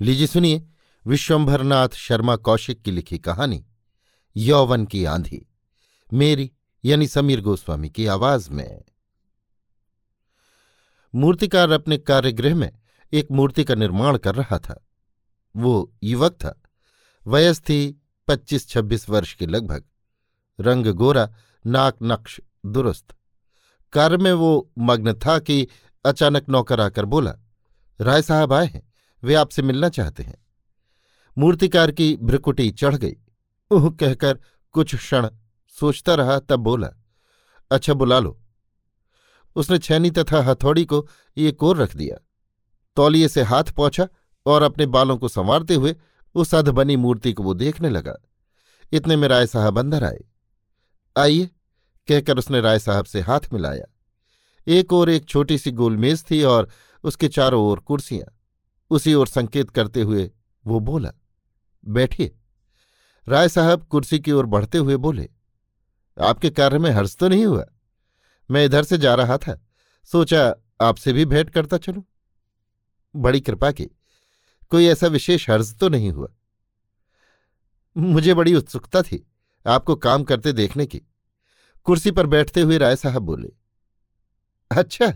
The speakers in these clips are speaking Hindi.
लीजिए सुनिए विश्वंभरनाथ शर्मा कौशिक की लिखी कहानी, यौवन की आंधी। मेरी, यानी समीर गोस्वामी की आवाज़ में। मूर्तिकार अपने कार्यगृह में एक मूर्ति का निर्माण कर रहा था। वो युवक था। वयस थी पच्चीस छब्बीस वर्ष के लगभग। रंग गोरा, नाक नक्श दुरुस्त। कार्य में वो मग्न था कि अचानक नौकर आकर बोला, राय साहब आए हैं? वे आपसे मिलना चाहते हैं। मूर्तिकार की भ्रकुटी चढ़ गई। उह कहकर कुछ क्षण सोचता रहा, तब बोला अच्छा बुला लो। उसने छैनी तथा हथौड़ी को एक ओर रख दिया। तौलिए से हाथ पहुँचा और अपने बालों को संवारते हुए उस अधबनी मूर्ति को वो देखने लगा। इतने में राय साहब अंदर आए। आइए, कहकर उसने राय साहब से हाथ मिलाया। एक और एक छोटी सी गोलमेज थी और उसके चारों ओर कुर्सियाँ। उसी ओर संकेत करते हुए वो बोला, बैठिए। राय साहब कुर्सी की ओर बढ़ते हुए बोले, आपके कार्य में हर्ष तो नहीं हुआ? मैं इधर से जा रहा था, सोचा आपसे भी भेंट करता चलूँ। बड़ी कृपा की, कोई ऐसा विशेष हर्ज तो नहीं हुआ। मुझे बड़ी उत्सुकता थी आपको काम करते देखने की। कुर्सी पर बैठते हुए राय साहब बोले अच्छा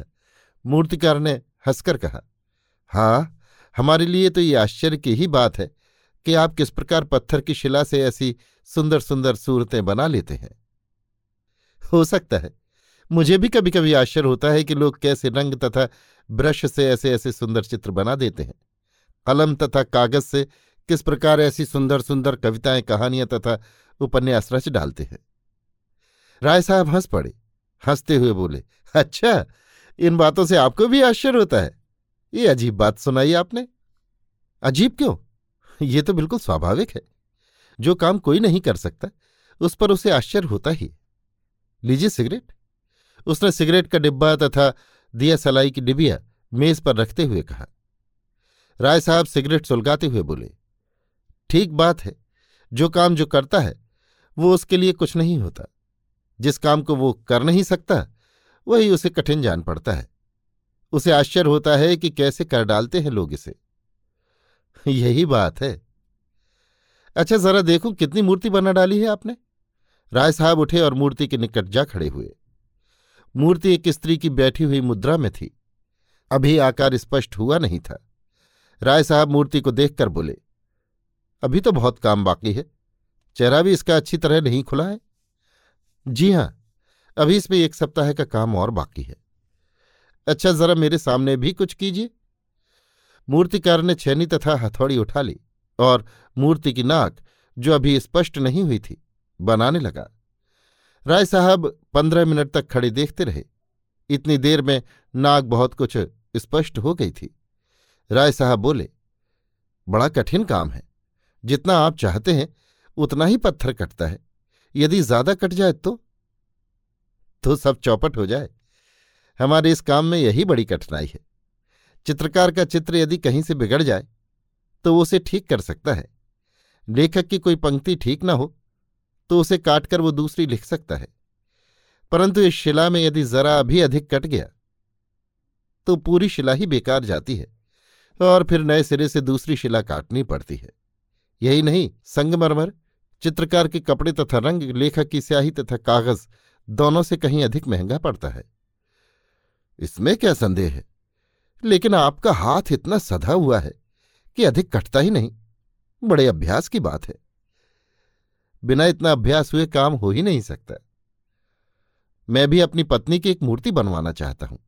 मूर्तिकार ने हंसकर कहा हाँ हमारे लिए तो ये आश्चर्य की ही बात है कि आप किस प्रकार पत्थर की शिला से ऐसी सुंदर सुंदर सूरतें बना लेते हैं। हो सकता है। मुझे भी कभी कभी आश्चर्य होता है कि लोग कैसे रंग तथा ब्रश से ऐसे ऐसे सुंदर चित्र बना देते हैं। कलम तथा कागज़ से किस प्रकार ऐसी सुंदर सुंदर कविताएँ, कहानियाँ तथा उपन्यास रच डालते हैं। राय साहब हंस पड़े। हँसते हुए बोले अच्छा इन बातों से आपको भी आश्चर्य होता है। ये अजीब बात सुनाई आपने। अजीब क्यों? ये तो बिल्कुल स्वाभाविक है। जो काम कोई नहीं कर सकता, उस पर उसे आश्चर्य होता ही लीजिए सिगरेट। उसने सिगरेट का डिब्बा तथा दिया सलाई की डिबिया मेज पर रखते हुए कहा। राय साहब सिगरेट सुलगाते हुए बोले, ठीक बात है, जो काम जो करता है, वो उसके लिए कुछ नहीं होता। जिस काम को वो कर नहीं सकता, वही उसे कठिन जान पड़ता है। उसे आश्चर्य होता है कि कैसे कर डालते हैं लोग इसे। यही बात है। अच्छा जरा देखूँ, कितनी मूर्ति बना डाली है आपने? राय साहब उठे और मूर्ति के निकट जा खड़े हुए। मूर्ति एक स्त्री की बैठी हुई मुद्रा में थी। अभी आकार स्पष्ट हुआ नहीं था। राय साहब मूर्ति को देखकर बोले, अभी तो बहुत काम बाकी है। चेहरा भी इसका अच्छी तरह नहीं खुला है? जी हाँ, अभी इसमें एक सप्ताह का काम और बाकी है। अच्छा जरा मेरे सामने भी कुछ कीजिए। मूर्तिकार ने छैनी तथा हथौड़ी उठा ली और मूर्ति की नाक, जो अभी स्पष्ट नहीं हुई थी, बनाने लगा। राय साहब पंद्रह मिनट तक खड़े देखते रहे। इतनी देर में नाक बहुत कुछ स्पष्ट हो गई थी। राय साहब बोले, बड़ा कठिन काम है। जितना आप चाहते हैं, उतना ही पत्थर कटता है। यदि ज़्यादा कट जाए तो? तो सब चौपट हो जाए। हमारे इस काम में यही बड़ी कठिनाई है। चित्रकार का चित्र यदि कहीं से बिगड़ जाए तो वो उसे ठीक कर सकता है। लेखक की कोई पंक्ति ठीक ना हो तो उसे काटकर वो दूसरी लिख सकता है। परंतु इस शिला में यदि जरा भी अधिक कट गया तो पूरी शिला ही बेकार जाती है और फिर नए सिरे से दूसरी शिला काटनी पड़ती है। यही नहीं, संगमरमर, चित्रकार के कपड़े तथा रंग, लेखक की स्याही तथा कागज़, दोनों से कहीं अधिक महँगा पड़ता है। इसमें क्या संदेह है? लेकिन आपका हाथ इतना सधा हुआ है कि अधिक कटता ही नहीं। बड़े अभ्यास की बात है। बिना इतना अभ्यास हुए काम हो ही नहीं सकता। मैं भी अपनी पत्नी की एक मूर्ति बनवाना चाहता हूँ।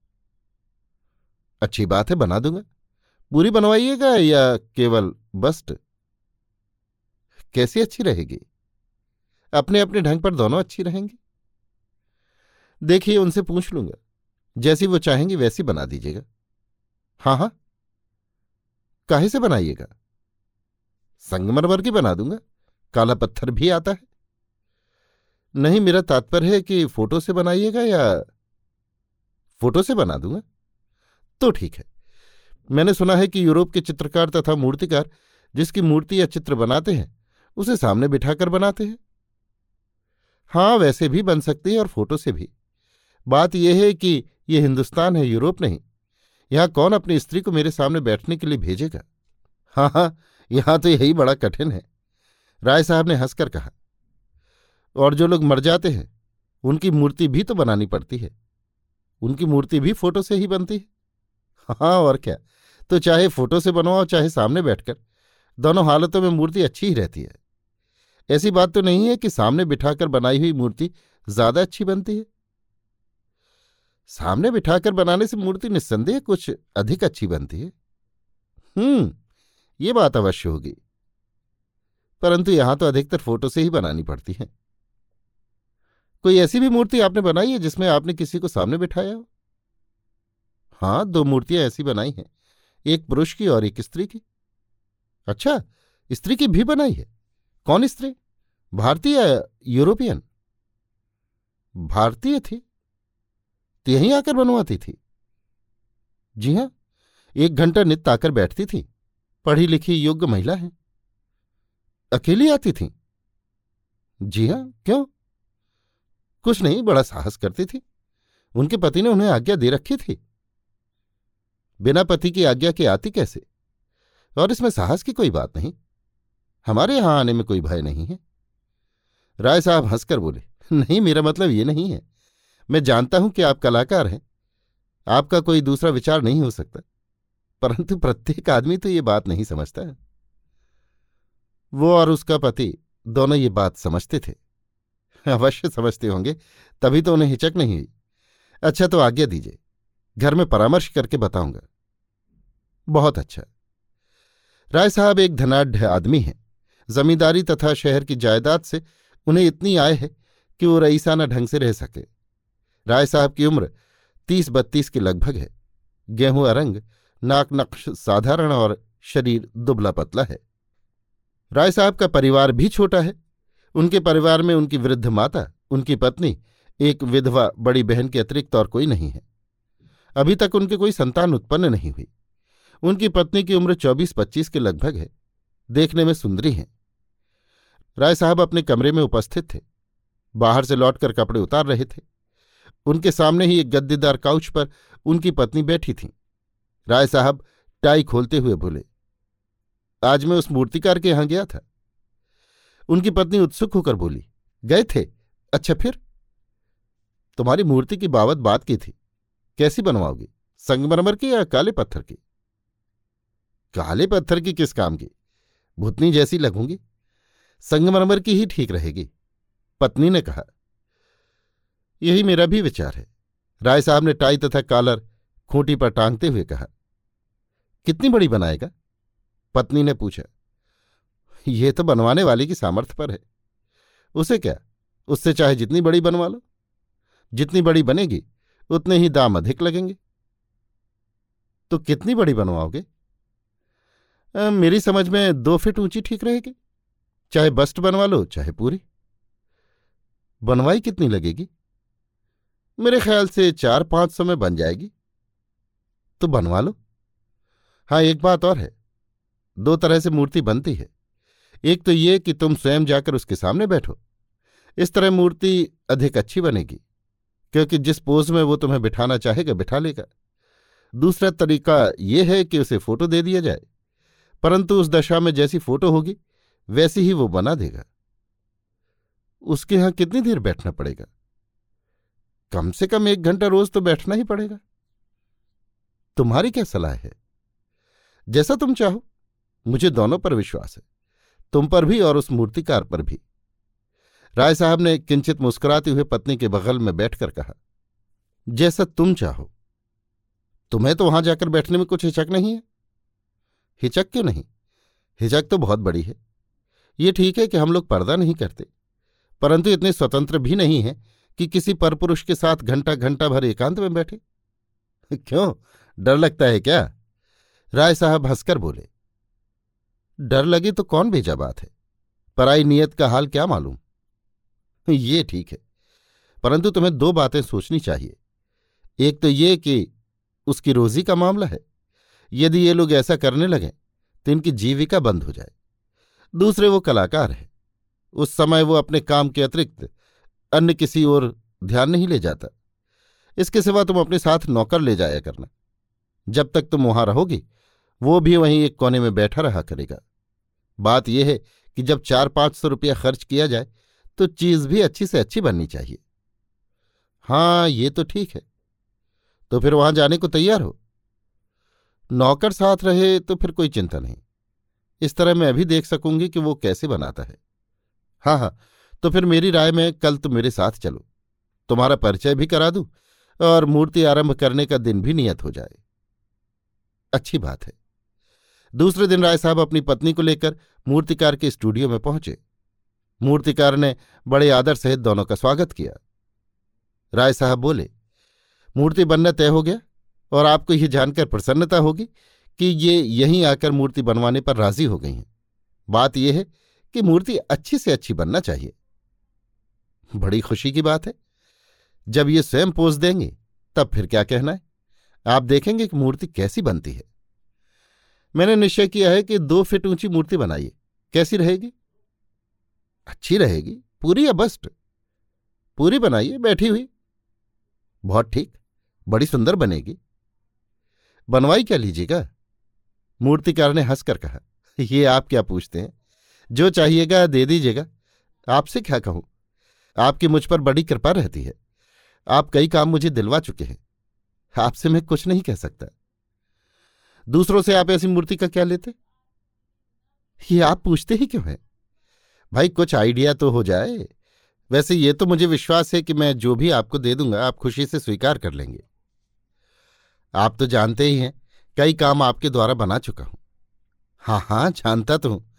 अच्छी बात है, बना दूँगा। पूरी बनवाइएगा या केवल बस्ट? कैसी अच्छी रहेगी? अपने अपने ढंग पर दोनों अच्छी रहेंगी? देखिए, उनसे पूछ लूँगा। जैसी वो चाहेंगी वैसी बना दीजिएगा। हाँ हाँ। काहे से बनाइएगा? संगमरमर की बना दूँगा। काला पत्थर भी आता है। नहीं, मेरा तात्पर्य है कि फ़ोटो से बनाइएगा या फ़ोटो से बना दूँगा? तो ठीक है। मैंने सुना है कि यूरोप के चित्रकार तथा मूर्तिकार जिसकी मूर्ति या चित्र बनाते हैं, उसे सामने बिठाकर बनाते हैं। हाँ वैसे भी बन सकती है और फ़ोटो से भी। बात यह है कि यह हिंदुस्तान है, यूरोप नहीं। यहाँ कौन अपनी स्त्री को मेरे सामने बैठने के लिए भेजेगा? हाँ हाँ यहाँ तो यही बड़ा कठिन है, राय साहब ने हंसकर कहा। और जो लोग मर जाते हैं, उनकी मूर्ति भी तो बनानी पड़ती है, उनकी मूर्ति भी फ़ोटो से ही बनती है। हाँ और क्या तो चाहे फ़ोटो से बनवाओ चाहे सामने बैठकर, दोनों हालतों में मूर्ति अच्छी ही रहती है। ऐसी बात तो नहीं है कि सामने बिठाकर बनाई हुई मूर्ति ज़्यादा अच्छी बनती है। सामने बिठाकर बनाने से मूर्ति निस्संदेह कुछ अधिक अच्छी बनती है। हम्म ये बात अवश्य होगी। परंतु यहाँ तो अधिकतर फ़ोटो से ही बनानी पड़ती है। कोई ऐसी भी मूर्ति आपने बनाई है जिसमें आपने किसी को सामने बिठाया हो? हाँ दो मूर्तियाँ ऐसी बनाई हैं, एक पुरुष की और एक स्त्री की। अच्छा स्त्री की भी बनाई है? कौन स्त्री? भारतीय यूरोपियन? भारतीय थी। तो यहीं आकर बनवाती थी। जी हाँ, एक घंटा नित्य आकर बैठती थी। पढ़ी लिखी योग्य महिला है। अकेली आती थी। जी हाँ, क्यों? कुछ नहीं, बड़ा साहस करती थी। उनके पति ने उन्हें आज्ञा दे रखी थी। बिना पति की आज्ञा के आती कैसे? और इसमें साहस की कोई बात नहीं। हमारे यहाँ आने में कोई भय नहीं है। राय साहब हंसकर बोले, नहीं, मेरा मतलब ये नहीं है। मैं जानता हूँ कि आप कलाकार हैं। आपका कोई दूसरा विचार नहीं हो सकता। परंतु प्रत्येक आदमी तो ये बात नहीं समझता वो और उसका पति दोनों ये बात समझते थे। अवश्य समझते होंगे, तभी तो उन्हें हिचक नहीं हुई। अच्छा तो आज्ञा दीजिए। घर में परामर्श करके बताऊँगा। बहुत अच्छा। राय साहब एक धनाढ़ आदमी हैं। जमींदारी तथा शहर की जायदाद से उन्हें इतनी आय है कि वो रईसाना ढंग से रह सके। राय साहब की उम्र तीस बत्तीस के लगभग है। गेहूँ अरंग, नाक नक्श साधारण और शरीर दुबला पतला है। राय साहब का परिवार भी छोटा है। उनके परिवार में उनकी वृद्ध माता, उनकी पत्नी, एक विधवा बड़ी बहन के अतिरिक्त और कोई नहीं है। अभी तक उनके कोई संतान उत्पन्न नहीं हुई। उनकी पत्नी की उम्र चौबीस पच्चीस के लगभग है। देखने में सुंदरी हैं। राय साहब अपने कमरे में उपस्थित थे। बाहर से लौटकर कपड़े उतार रहे थे। उनके सामने ही एक गद्देदार काउच पर उनकी पत्नी बैठी थी। राय साहब टाई खोलते हुए बोले, आज मैं उस मूर्तिकार के यहाँ गया था। उनकी पत्नी उत्सुक होकर बोली, गए थे? अच्छा फिर? तुम्हारी मूर्ति की बाबत बात की थी। कैसी बनवाओगी? संगमरमर की या काले पत्थर की? काले पत्थर की किस काम की? भुतनी जैसी लगूँगी। संगमरमर की ही ठीक रहेगी। पत्नी ने कहा यही मेरा भी विचार है। राय साहब ने टाई तथा कॉलर खूंटी पर टांगते हुए कहा, कितनी बड़ी बनाएगा? पत्नी ने पूछा यह तो बनवाने वाले की सामर्थ्य पर है। उसे क्या, उससे चाहे जितनी बड़ी बनवा लो। जितनी बड़ी बनेगी, उतने ही दाम अधिक लगेंगे। तो कितनी बड़ी बनवाओगे? मेरी समझ में दो फिट ऊँची ठीक रहेगी। चाहे बस्ट बनवा लो, चाहे पूरी। बनवाई कितनी लगेगी? मेरे ख्याल से चार पाँच सौ में बन जाएगी। तो बनवा लो। हाँ एक बात और है। दो तरह से मूर्ति बनती है। एक तो ये कि तुम स्वयं जाकर उसके सामने बैठो। इस तरह मूर्ति अधिक अच्छी बनेगी, क्योंकि जिस पोज में वो तुम्हें बिठाना चाहेगा, बिठा लेगा। दूसरा तरीका यह है कि उसे फ़ोटो दे दिया जाए, परंतु उस दशा में जैसी फ़ोटो होगी, वैसी ही वो बना देगा। उसके यहाँ कितनी देर बैठना पड़ेगा? कम से कम एक घंटा रोज तो बैठना ही पड़ेगा। तुम्हारी क्या सलाह है? जैसा तुम चाहो। मुझे दोनों पर विश्वास है। तुम पर भी और उस मूर्तिकार पर भी। राय साहब ने किंचित मुस्कुराते हुए पत्नी के बगल में बैठकर कहा, जैसा तुम चाहो। तुम्हें तो वहाँ जाकर बैठने में कुछ हिचक नहीं है। हिचक क्यों नहीं? हिचक तो बहुत बड़ी है। ये ठीक है कि हम लोग पर्दा नहीं करते, परंतु इतने स्वतंत्र भी नहीं है कि किसी परपुरुष के साथ घंटा घंटा भर एकांत में बैठे? क्यों? डर लगता है क्या? राय साहब हंसकर बोले, डर लगे तो कौन भेजा बात है? पराई नियत का हाल क्या मालूम? ये ठीक है, परंतु तुम्हें दो बातें सोचनी चाहिए। एक तो ये कि उसकी रोजी का मामला है। यदि ये लोग ऐसा करने लगें तो इनकी जीविका बंद हो जाए। दूसरे वो कलाकार है। उस समय वो अपने काम के अतिरिक्त अन्य किसी ओर ध्यान नहीं ले जाता। इसके सिवा तुम अपने साथ नौकर ले जाया करना। जब तक तुम वहाँ रहोगी, वो भी वहीं एक कोने में बैठा रहा करेगा। बात यह है कि जब चार पाँच सौ रुपया खर्च किया जाए तो चीज़ भी अच्छी से अच्छी बननी चाहिए। हाँ ये तो ठीक है। तो फिर वहाँ जाने को तैयार हो? नौकर साथ रहे तो फिर कोई चिंता नहीं। इस तरह मैं अभी देख सकूँगी कि वो कैसे बनाता है। हाँ हाँ तो फिर मेरी राय में कल तुम मेरे साथ चलो। तुम्हारा परिचय भी करा दूँ और मूर्ति आरंभ करने का दिन भी नियत हो जाए। अच्छी बात है। दूसरे दिन राय साहब अपनी पत्नी को लेकर मूर्तिकार के स्टूडियो में पहुँचे। मूर्तिकार ने बड़े आदर सहित दोनों का स्वागत किया। राय साहब बोले, मूर्ति बनना तय हो गया और आपको यह जानकर प्रसन्नता होगी कि ये यहीं आकर मूर्ति बनवाने पर राज़ी हो गई हैं। बात यह है कि मूर्ति अच्छी से अच्छी बनना चाहिए। बड़ी खुशी की बात है। जब ये स्वयं पोज देंगे, तब फिर क्या कहना है? आप देखेंगे कि मूर्ति कैसी बनती है। मैंने निश्चय किया है कि दो फीट ऊँची मूर्ति बनाइए। कैसी रहेगी? अच्छी रहेगी। पूरी या बस्ट? पूरी बनाइए, बैठी हुई। बहुत ठीक। बड़ी सुंदर बनेगी। बनवाई क्या लीजिएगा? मूर्तिकार ने हंसकर कहा, ये आप क्या पूछते हैं? जो चाहिएगा दे दीजिएगा। आपसे क्या कहूँ? आपकी मुझ पर बड़ी कृपा रहती है। आप कई काम मुझे दिलवा चुके हैं। आपसे मैं कुछ नहीं कह सकता। दूसरों से आप ऐसी मूर्ति का क्या लेते? ये आप पूछते ही क्यों हैं? भाई, कुछ आइडिया तो हो जाए। वैसे ये तो मुझे विश्वास है कि मैं जो भी आपको दे दूँगा, आप खुशी से स्वीकार कर लेंगे। आप तो जानते ही हैं, कई काम आपके द्वारा बना चुका हूँ। हाँ हाँ जानता तो हूँ।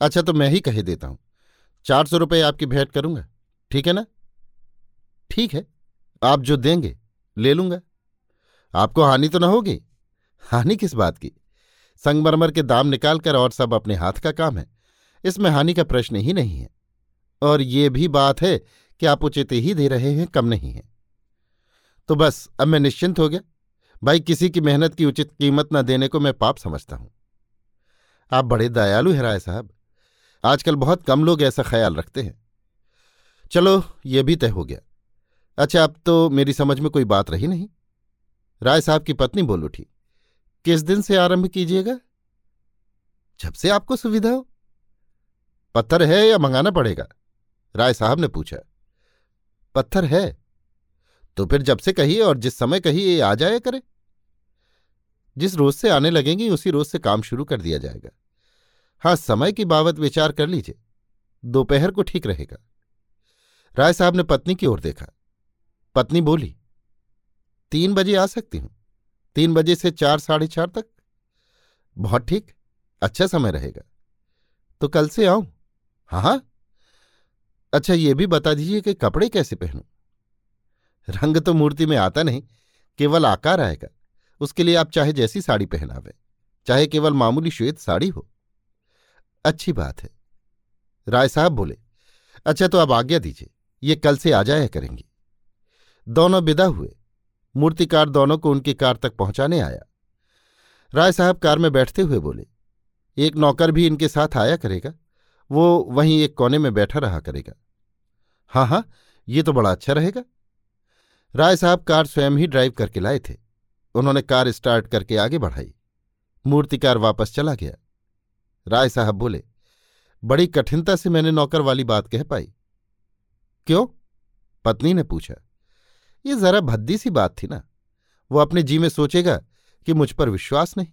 अच्छा तो मैं ही कह देता हूँ। चार सौ रुपये आपकी भेंट करूँगा। ठीक है ना? ठीक है, आप जो देंगे, ले लूँगा। आपको हानि तो ना होगी? हानि किस बात की? संगमरमर के दाम निकालकर और सब अपने हाथ का काम है। इसमें हानि का प्रश्न ही नहीं है। और ये भी बात है कि आप उचित ही दे रहे हैं, कम नहीं है। तो बस, अब मैं निश्चिंत हो गया। भाई, किसी की मेहनत की उचित कीमत न देने को मैं पाप समझता हूँ। आप बड़े दयालु हैं राय साहब। आजकल बहुत कम लोग ऐसा ख्याल रखते हैं। चलो, ये भी तय हो गया। अच्छा अब तो मेरी समझ में कोई बात रही नहीं। राय साहब की पत्नी बोल उठी, किस दिन से आरंभ कीजिएगा? जब से आपको सुविधा हो। पत्थर है या मंगाना पड़ेगा? राय साहब ने पूछा। पत्थर है। तो फिर जब से कहिए और जिस समय कहिए आ जाया करे। जिस रोज से आने लगेंगी, उसी रोज से काम शुरू कर दिया जाएगा। हाँ समय की बाबत विचार कर लीजिए। दोपहर को ठीक रहेगा। राय साहब ने पत्नी की ओर देखा। पत्नी बोली, तीन बजे आ सकती हूँ। तीन बजे से चार, साढ़े चार तक। बहुत ठीक अच्छा समय रहेगा। तो कल से आऊँ? हाँ हाँ। अच्छा ये भी बता दीजिए कि कपड़े कैसे पहनूं? रंग तो मूर्ति में आता नहीं, केवल आकार आएगा। उसके लिए आप चाहे जैसी साड़ी पहनावे, चाहे केवल मामूली श्वेत साड़ी हो। अच्छी बात है। राय साहब बोले अच्छा तो अब आज्ञा दीजिए। ये कल से आ जाया करेंगी। दोनों विदा हुए। मूर्तिकार दोनों को उनकी कार तक पहुँचाने आया। राय साहब कार में बैठते हुए बोले, एक नौकर भी इनके साथ आया करेगा। वो वहीं एक कोने में बैठा रहा करेगा। हाँ हाँ ये तो बड़ा अच्छा रहेगा। राय साहब कार स्वयं ही ड्राइव करके लाए थे। उन्होंने कार स्टार्ट करके आगे बढ़ाई। मूर्तिकार वापस चला गया। राय साहब बोले, बड़ी कठिनता से मैंने नौकर वाली बात कह पाई। क्यों? पत्नी ने पूछा। ये जरा भद्दी सी बात थी ना। वो अपने जी में सोचेगा कि मुझ पर विश्वास नहीं।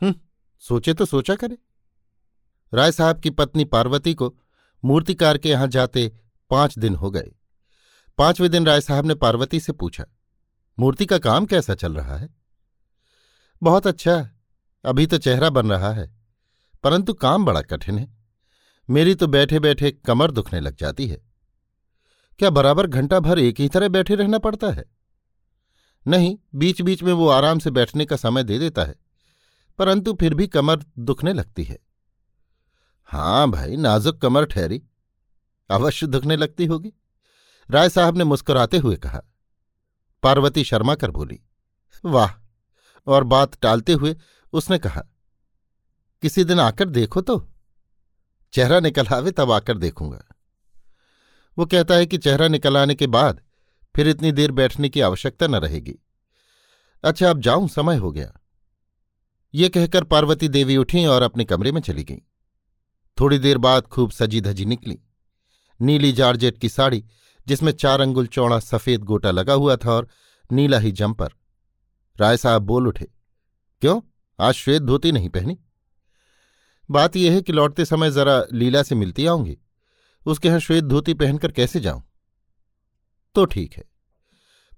हम्म सोचे तो सोचा करे। राय साहब की पत्नी पार्वती को मूर्तिकार के यहाँ जाते पाँच दिन हो गए। पाँचवें दिन राय साहब ने पार्वती से पूछा, मूर्ति का काम कैसा चल रहा है? बहुत अच्छा। अभी तो चेहरा बन रहा है, परंतु काम बड़ा कठिन है। मेरी तो बैठे बैठे कमर दुखने लग जाती है। क्या बराबर घंटा भर एक ही तरह बैठे रहना पड़ता है? नहीं बीच बीच में वो आराम से बैठने का समय दे देता है, परंतु फिर भी कमर दुखने लगती है। हाँ भाई, नाजुक कमर ठहरी, अवश्य दुखने लगती होगी, राय साहब ने मुस्कुराते हुए कहा। पार्वती शर्मा कर बोली, वाह, और बात टालते हुए उसने कहा, किसी दिन आकर देखो तो चेहरा निकल आवे तब आकर देखूँगा। वो कहता है कि चेहरा निकल आने के बाद फिर इतनी देर बैठने की आवश्यकता न रहेगी। अच्छा अब जाऊँ, समय हो गया। ये कहकर पार्वती देवी उठी और अपने कमरे में चली गई। थोड़ी देर बाद खूब सजी धजी निकली। नीली जारजेट की साड़ी, जिसमें चार अंगुल चौड़ा सफ़ेद गोटा लगा हुआ था और नीला ही जंपर। राय साहब बोल उठे, क्यों? आज श्वेत धोती नहीं पहनी? बात यह है कि लौटते समय जरा लीला से मिलती आऊँगी। उसके यहाँ श्वेत धोती पहनकर कैसे जाऊँ? तो ठीक है।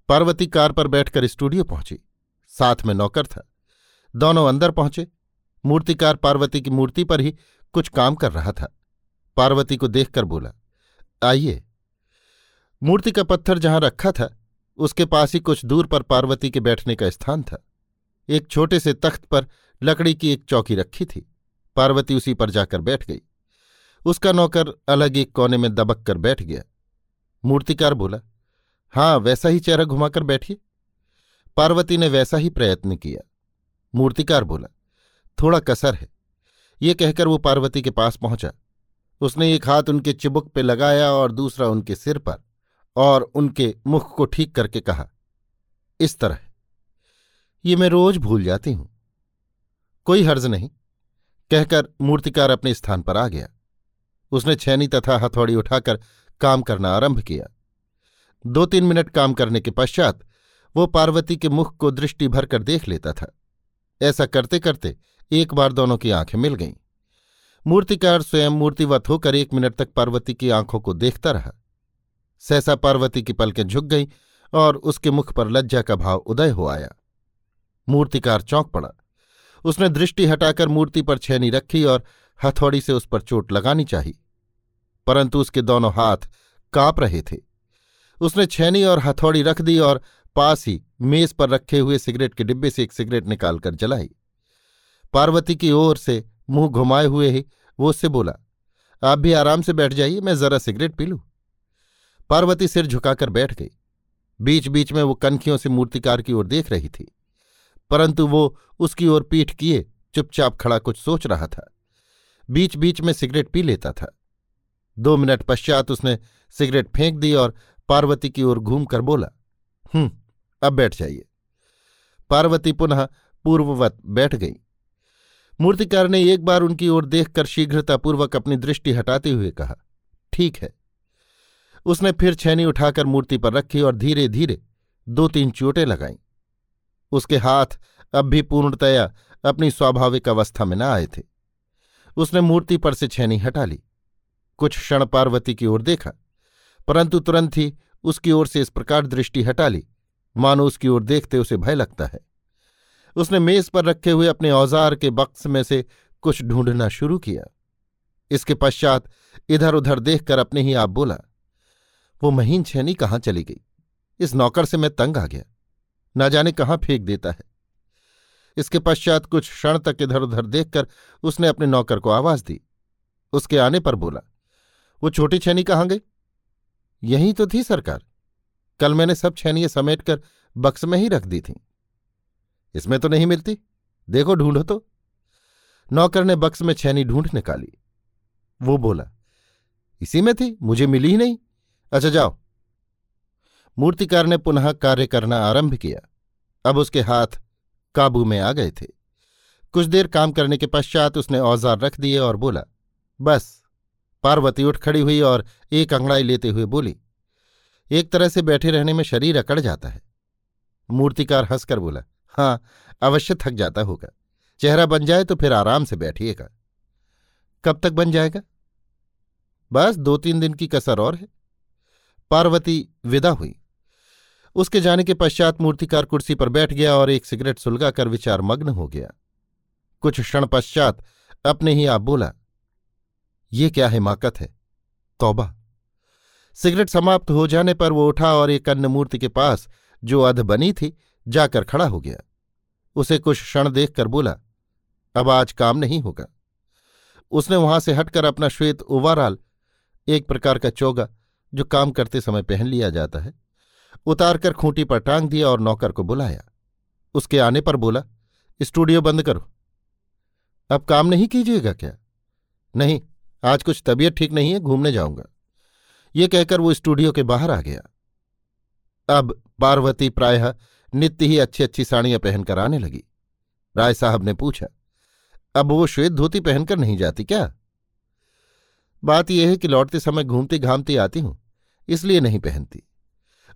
पार्वती कार पर बैठकर स्टूडियो पहुँची। साथ में नौकर था। दोनों अंदर पहुँचे। मूर्तिकार पार्वती की मूर्ति पर ही कुछ काम कर रहा था। पार्वती को देखकर बोला, आइए। मूर्ति का पत्थर जहाँ रखा था, उसके पास ही कुछ दूर पर पार्वती के बैठने का स्थान था। एक छोटे से तख्त पर लकड़ी की एक चौकी रखी थी। पार्वती उसी पर जाकर बैठ गई। उसका नौकर अलग एक कोने में दबक कर बैठ गया। मूर्तिकार बोला हाँ वैसा ही चेहरा घुमाकर बैठिए। पार्वती ने वैसा ही प्रयत्न किया। मूर्तिकार बोला, थोड़ा कसर है। ये कहकर वो पार्वती के पास पहुँचा। उसने एक हाथ उनके चिबुक पे लगाया और दूसरा उनके सिर पर और उनके मुख को ठीक करके कहा, इस तरह। ये मैं रोज भूल जाती हूँ। कोई हर्ज नहीं। कहकर मूर्तिकार अपने स्थान पर आ गया। उसने छैनी तथा हथौड़ी उठाकर काम करना आरंभ किया। दो तीन मिनट काम करने के पश्चात वो पार्वती के मुख को दृष्टि भरकर देख लेता था। ऐसा करते करते एक बार दोनों की आँखें मिल गईं। मूर्तिकार स्वयं मूर्तिवत होकर एक मिनट तक पार्वती की आँखों को देखता रहा। सहसा पार्वती की पलकें झुक गईं और उसके मुख पर लज्जा का भाव उदय हो आया। मूर्तिकार चौंक पड़ा। उसने दृष्टि हटाकर मूर्ति पर छैनी रखी और हथौड़ी से उस पर चोट लगानी चाहिए। परंतु उसके दोनों हाथ काँप रहे थे। उसने छेनी और हथौड़ी रख दी और पास ही मेज पर रखे हुए सिगरेट के डिब्बे से एक सिगरेट निकालकर जलाई। पार्वती की ओर से मुँह घुमाए हुए ही वो उससे बोला, आप भी आराम से बैठ जाइए, मैं जरा सिगरेट पी लूँ। पार्वती सिर झुकाकर बैठ गई। बीच बीच में वो कनखियों से मूर्तिकार की ओर देख रही थी, परंतु वो उसकी ओर पीठ किए चुपचाप खड़ा कुछ सोच रहा था। बीच बीच में सिगरेट पी लेता था। दो मिनट पश्चात उसने सिगरेट फेंक दी और पार्वती की ओर घूमकर बोला हम्म अब बैठ जाइए। पार्वती पुनः पूर्ववत बैठ गई। मूर्तिकार ने एक बार उनकी ओर देखकर शीघ्रतापूर्वक अपनी दृष्टि हटाते हुए कहा, ठीक है। उसने फिर छैनी उठाकर मूर्ति पर रखी और धीरे धीरे दो तीन चोटें लगाईं। उसके हाथ अब भी पूर्णतया अपनी स्वाभाविक अवस्था में न आए थे। उसने मूर्ति पर से छैनी हटा ली। कुछ क्षण पार्वती की ओर देखा, परंतु तुरंत ही उसकी ओर से इस प्रकार दृष्टि हटा ली। मानो उसकी ओर देखते उसे भय लगता है। उसने मेज पर रखे हुए अपने औज़ार के बक्स में से कुछ ढूंढना शुरू किया। इसके पश्चात इधर उधर देखकर अपने ही आप बोला, वो महीन छेनी कहाँ चली गई? इस नौकर से मैं तंग आ गया। ना जाने कहाँ फेंक देता है। इसके पश्चात कुछ क्षण तक इधर उधर देखकर उसने अपने नौकर को आवाज़ दी। उसके आने पर बोला, वो छोटी छैनी कहाँ गई? यही तो थी, सरकार। कल मैंने सब छैनियाँ समेटकर बक्स में ही रख दी थीं। इसमें तो नहीं मिलती। देखो, ढूंढो तो। नौकर ने बक्स में छैनी ढूंढ निकाली। वो बोला, इसी में थी, मुझे मिली ही नहीं। अच्छा जाओ। मूर्तिकार ने पुनः कार्य करना आरंभ किया। अब उसके हाथ काबू में आ गए थे। कुछ देर काम करने के पश्चात उसने औज़ार रख दिए और बोला, बस। पार्वती उठ खड़ी हुई और एक अंगड़ाई लेते हुए बोली, एक तरह से बैठे रहने में शरीर अकड़ जाता है। मूर्तिकार हंसकर बोला हाँ अवश्य थक जाता होगा। चेहरा बन जाए तो फिर आराम से बैठिएगा। कब तक बन जाएगा? बस दो तीन दिन की कसर और है। पार्वती विदा हुई। उसके जाने के पश्चात मूर्तिकार कुर्सी पर बैठ गया और एक सिगरेट सुलगाकर विचार मग्न हो गया। कुछ क्षण पश्चात अपने ही आप बोला, ये क्या हिमाकत है? तौबा। सिगरेट समाप्त हो जाने पर वो उठा और एक अन्य मूर्ति के पास, जो अध बनी थी, जाकर खड़ा हो गया। उसे कुछ क्षण देखकर बोला, अब आज काम नहीं होगा। उसने वहाँ से हटकर अपना श्वेत ओवरऑल एक प्रकार का चोगा, जो काम करते समय पहन लिया जाता है उतारकर खूंटी पर टांग दिया और नौकर को बुलाया। उसके आने पर बोला, स्टूडियो बंद करो। अब काम नहीं कीजिएगा क्या? नहीं, आज कुछ तबीयत ठीक नहीं है, घूमने जाऊँगा। ये कहकर वो स्टूडियो के बाहर आ गया। अब पार्वती प्रायः नित्य ही अच्छी अच्छी साड़ियाँ पहनकर आने लगी। राय साहब ने पूछा, अब वो श्वेत धोती पहनकर नहीं जाती क्या? बात यह है कि लौटते समय घूमती घामती आती हूँ, इसलिए नहीं पहनती।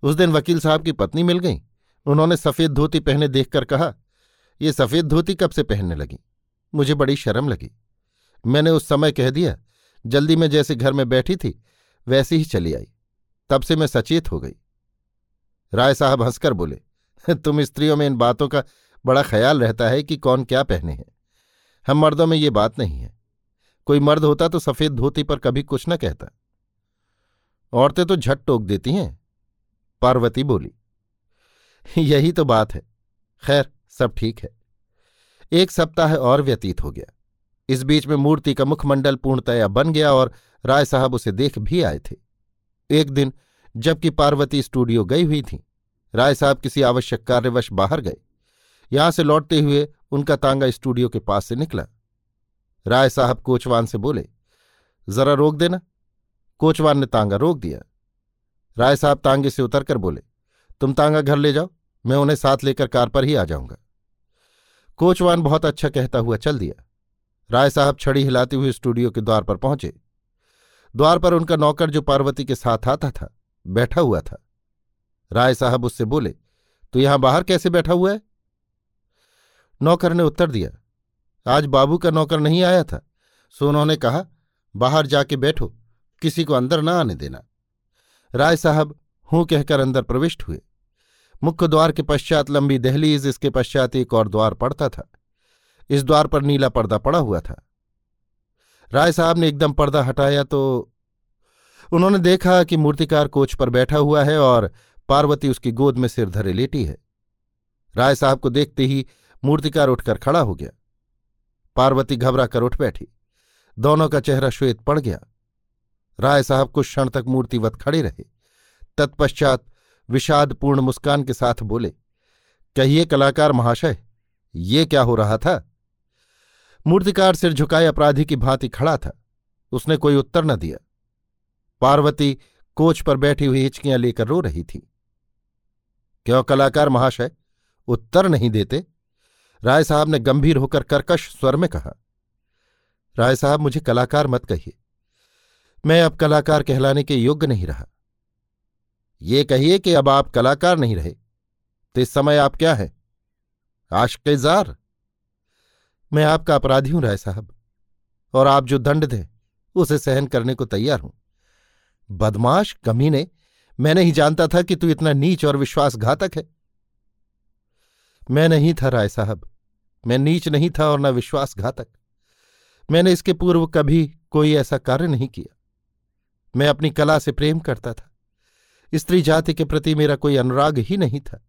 उस दिन वकील साहब की पत्नी मिल गई। उन्होंने सफ़ेद धोती पहने देखकर कहा, ये सफ़ेद धोती कब से पहनने लगी? मुझे बड़ी शर्म लगी। मैंने उस समय कह दिया, जल्दी में जैसे घर में बैठी थी, वैसी ही चली आई। तब से मैं सचेत हो गई। राय साहब हंसकर बोले, तुम स्त्रियों में इन बातों का बड़ा ख्याल रहता है कि कौन क्या पहने हैं। हम मर्दों में ये बात नहीं है। कोई मर्द होता तो सफ़ेद धोती पर कभी कुछ न कहता। औरतें तो झट टोक देती हैं। पार्वती बोली, यही तो बात है। खैर, सब ठीक है। एक सप्ताह और व्यतीत हो गया। इस बीच में मूर्ति का मुखमंडल पूर्णतया बन गया और राय साहब उसे देख भी आए थे। एक दिन, जबकि पार्वती स्टूडियो गई हुई थी, राय साहब किसी आवश्यक कार्यवश बाहर गए। यहाँ से लौटते हुए उनका तांगा स्टूडियो के पास से निकला। राय साहब कोचवान से बोले, जरा रोक देना। कोचवान ने तांगा रोक दिया। राय साहब तांगे से उतरकर बोले, तुम तांगा घर ले जाओ, मैं उन्हें साथ लेकर कार पर ही आ जाऊँगा। कोचवान बहुत अच्छा कहता हुआ चल दिया। राय साहब छड़ी हिलाते हुए स्टूडियो के द्वार पर पहुँचे। द्वार पर उनका नौकर जो पार्वती के साथ आता था, बैठा हुआ था। राय साहब उससे बोले तो यहाँ बाहर कैसे बैठा हुआ है? नौकर ने उत्तर दिया, आज बाबू का नौकर नहीं आया था, सो उन्होंने कहा, बाहर जाके बैठो, किसी को अंदर न आने देना। राय साहब हूँ कहकर अंदर प्रविष्ट हुए। मुख्य द्वार के पश्चात लंबी दहलीज, इसके पश्चात एक और द्वार पड़ता था। इस द्वार पर नीला पर्दा पड़ा हुआ था। राय साहब ने एकदम पर्दा हटाया तो उन्होंने देखा कि मूर्तिकार कोच पर बैठा हुआ है और पार्वती उसकी गोद में सिर धरे लेटी है। राय साहब को देखते ही मूर्तिकार उठकर खड़ा हो गया। पार्वती घबरा कर उठ बैठी। दोनों का चेहरा श्वेत पड़ गया। राय साहब कुछ क्षण तक मूर्तिवत खड़े रहे। तत्पश्चात विषादपूर्ण मुस्कान के साथ बोले, कहिए कलाकार महाशय, ये क्या हो रहा था? मूर्तिकार सिर झुकाए अपराधी की भांति खड़ा था। उसने कोई उत्तर न दिया। पार्वती कोच पर बैठी हुई हिचकियाँ लेकर रो रही थी। क्यों कलाकार महाशय, उत्तर नहीं देते? राय साहब ने गंभीर होकर कर्कश स्वर में कहा, राय साहब, मुझे कलाकार मत कहिए। मैं अब कलाकार कहलाने के योग्य नहीं रहा। ये कहिए कि अब आप कलाकार नहीं रहे तो इस समय आप क्या हैं? आशकेजार मैं आपका अपराधी हूँ, राय साहब, और आप जो दंड दें, उसे सहन करने को तैयार हूँ। बदमाश, कमीने मैं नहीं जानता था कि तू इतना नीच और विश्वासघातक है। मैं नहीं था, राय साहब, मैं नीच नहीं था और न विश्वासघातक। मैंने इसके पूर्व कभी कोई ऐसा कार्य नहीं किया। मैं अपनी कला से प्रेम करता था। स्त्री जाति के प्रति मेरा कोई अनुराग ही नहीं था।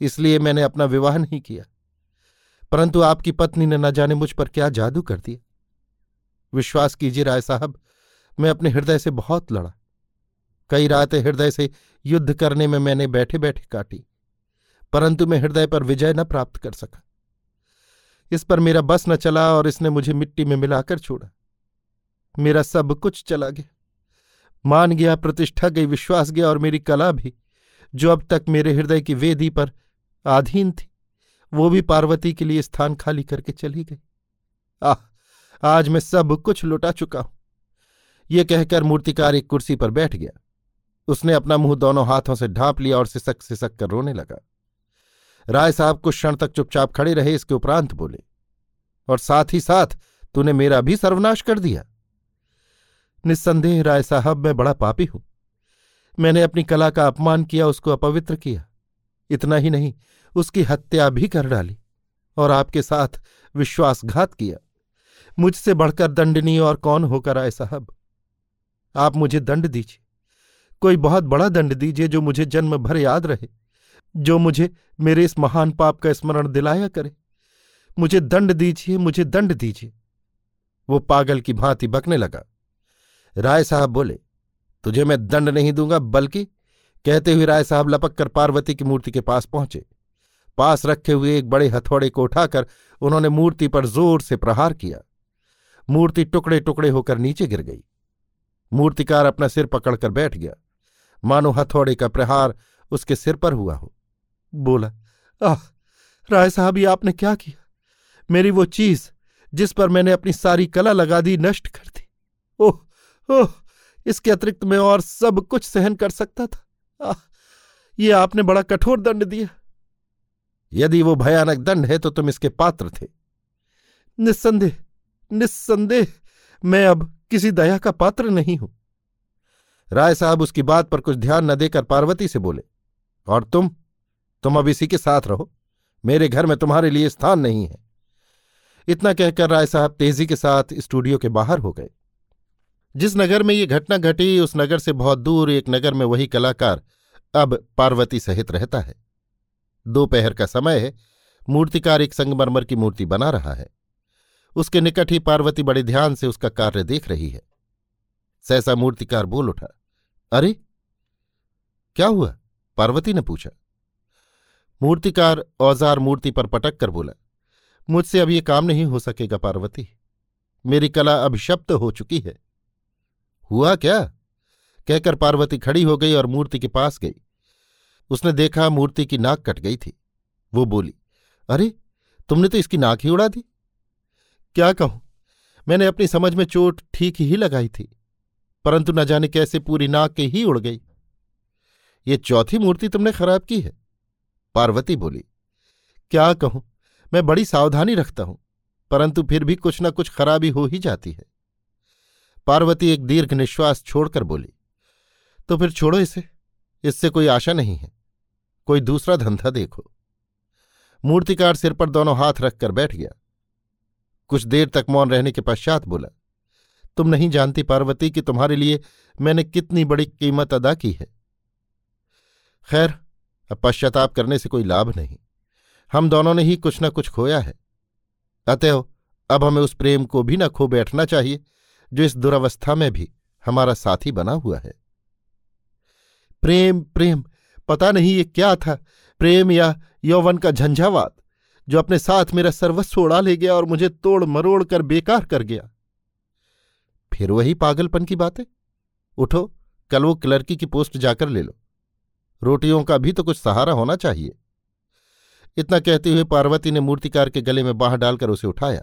इसलिए मैंने अपना विवाह नहीं किया। परंतु आपकी पत्नी ने न जाने मुझ पर क्या जादू कर दिया। विश्वास कीजिए राय साहब, मैं अपने हृदय से बहुत लड़ा। कई रातें हृदय से युद्ध करने में मैंने बैठे बैठे काटी, परंतु मैं हृदय पर विजय न प्राप्त कर सका। इस पर मेरा बस न चला और इसने मुझे मिट्टी में मिलाकर छोड़ा। मेरा सब कुछ चला गया। मान गया, प्रतिष्ठा गई, विश्वास गया और मेरी कला भी, जो अब तक मेरे हृदय की वेदी पर आधीन थी, वो भी पार्वती के लिए स्थान खाली करके चली गई। आह, आज मैं सब कुछ लुटा चुका हूँ। ये कहकर मूर्तिकार एक कुर्सी पर बैठ गया। उसने अपना मुँह दोनों हाथों से ढांप लिया और सिसक सिसक कर रोने लगा। राय साहब कुछ क्षण तक चुपचाप खड़े रहे, इसके उपरांत बोले, और साथ ही साथ तूने मेरा भी सर्वनाश कर दिया। निस्संदेह राय साहब, मैं बड़ा पापी हूँ। मैंने अपनी कला का अपमान किया, उसको अपवित्र किया। इतना ही नहीं, उसकी हत्या भी कर डाली और आपके साथ विश्वासघात किया। मुझसे बढ़कर दंडनीय और कौन होकर आए साहब? आप मुझे दंड दीजिए। कोई बहुत बड़ा दंड दीजिए जो मुझे जन्म भर याद रहे, जो मुझे मेरे इस महान पाप का स्मरण दिलाया करे। मुझे दंड दीजिए, मुझे दंड दीजिए। वो पागल की भांति बकने लगा। राय साहब बोले, तुझे मैं दंड नहीं दूँगा, बल्कि, कहते हुए राय साहब लपक कर पार्वती की मूर्ति के पास पहुँचे। पास रखे हुए एक बड़े हथौड़े को उठाकर उन्होंने मूर्ति पर ज़ोर से प्रहार किया। मूर्ति टुकड़े टुकड़े होकर नीचे गिर गई। मूर्तिकार अपना सिर पकड़कर बैठ गया। मानो हथौड़े का प्रहार उसके सिर पर हुआ हो। बोला, आह, राय साहब, ये आपने क्या किया? मेरी वो चीज़ जिस पर मैंने अपनी सारी कला लगा दी, नष्ट कर दी। ओह ओह इसके अतिरिक्त मैं और सब कुछ सहन कर सकता था। आ, ये आपने बड़ा कठोर दंड दिया। यदि वो भयानक दंड है तो तुम इसके पात्र थे। निस्संदेह निस्संदेह मैं अब किसी दया का पात्र नहीं हूँ। राय साहब उसकी बात पर कुछ ध्यान न देकर पार्वती से बोले और तुम? तुम अब इसी के साथ रहो। मेरे घर में तुम्हारे लिए स्थान नहीं है इतना कहकर राय साहब तेज़ी के साथ स्टूडियो के बाहर हो गए। जिस नगर में ये घटना घटी, उस नगर से बहुत दूर, एक नगर में वही कलाकार अब पार्वती सहित रहता है। दोपहर का समय है, मूर्तिकार एक संगमरमर की मूर्ति बना रहा है। उसके निकट ही पार्वती बड़े ध्यान से उसका कार्य देख रही है। सहसा मूर्तिकार बोल उठा, अरे, क्या हुआ? पार्वती ने पूछा। मूर्तिकार औज़ार मूर्ति पर पटक कर बोला, मुझसे अब ये काम नहीं हो सकेगा, पार्वती। मेरी कला अभिशप्त हो चुकी है। हुआ क्या? कहकर पार्वती खड़ी हो गई और मूर्ति के पास गई। उसने देखा मूर्ति की नाक कट गई थी। वो बोली, अरे, तुमने तो इसकी नाक ही उड़ा दी। क्या कहूँ, मैंने अपनी समझ में चोट ठीक ही लगाई थी, परंतु न जाने कैसे पूरी नाक के ही उड़ गई। ये चौथी मूर्ति तुमने खराब की है। पार्वती बोली, क्या कहूँ, मैं बड़ी सावधानी रखता हूँ, परंतु फिर भी कुछ न कुछ खराबी हो ही जाती है। पार्वती एक दीर्घ निश्वास छोड़कर बोली तो फिर छोड़ो इसे, इससे कोई आशा नहीं है, कोई दूसरा धंधा देखो। मूर्तिकार सिर पर दोनों हाथ रखकर बैठ गया। कुछ देर तक मौन रहने के पश्चात बोला, तुम नहीं जानती पार्वती कि तुम्हारे लिए मैंने कितनी बड़ी कीमत अदा की है। खैर, अब पश्चाताप करने से कोई लाभ नहीं। हम दोनों ने ही कुछ न कुछ खोया है। अतएव, अब हमें उस प्रेम को भी न खो बैठना चाहिए। जो इस दुरावस्था में भी हमारा साथी बना हुआ है। प्रेम प्रेम, पता नहीं ये क्या था। प्रेम या यौवन का झंझावात, जो अपने साथ मेरा सर्वस्व उड़ा ले गया और मुझे तोड़ मरोड़ कर बेकार कर गया। फिर वही पागलपन की बातें। उठो, कल वो क्लर्की की पोस्ट जाकर ले लो। रोटियों का भी तो कुछ सहारा होना चाहिए। इतना कहते हुए पार्वती ने मूर्तिकार के गले में बाह डालकर उसे उठाया।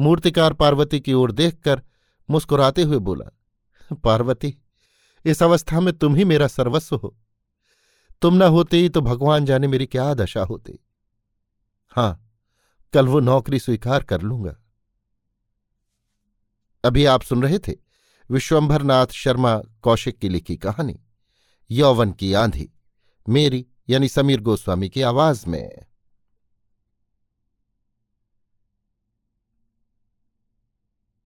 मूर्तिकार पार्वती की ओर देखकर मुस्कुराते हुए बोला, पार्वती, इस अवस्था में तुम ही मेरा सर्वस्व हो। तुम न होते ही तो भगवान जाने मेरी क्या दशा होती। हाँ, कल वो नौकरी स्वीकार कर लूँगा। अभी आप सुन रहे थे विश्वंभरनाथ शर्मा कौशिक की लिखी कहानी, यौवन की आंधी, मेरी यानी समीर गोस्वामी की आवाज़ में।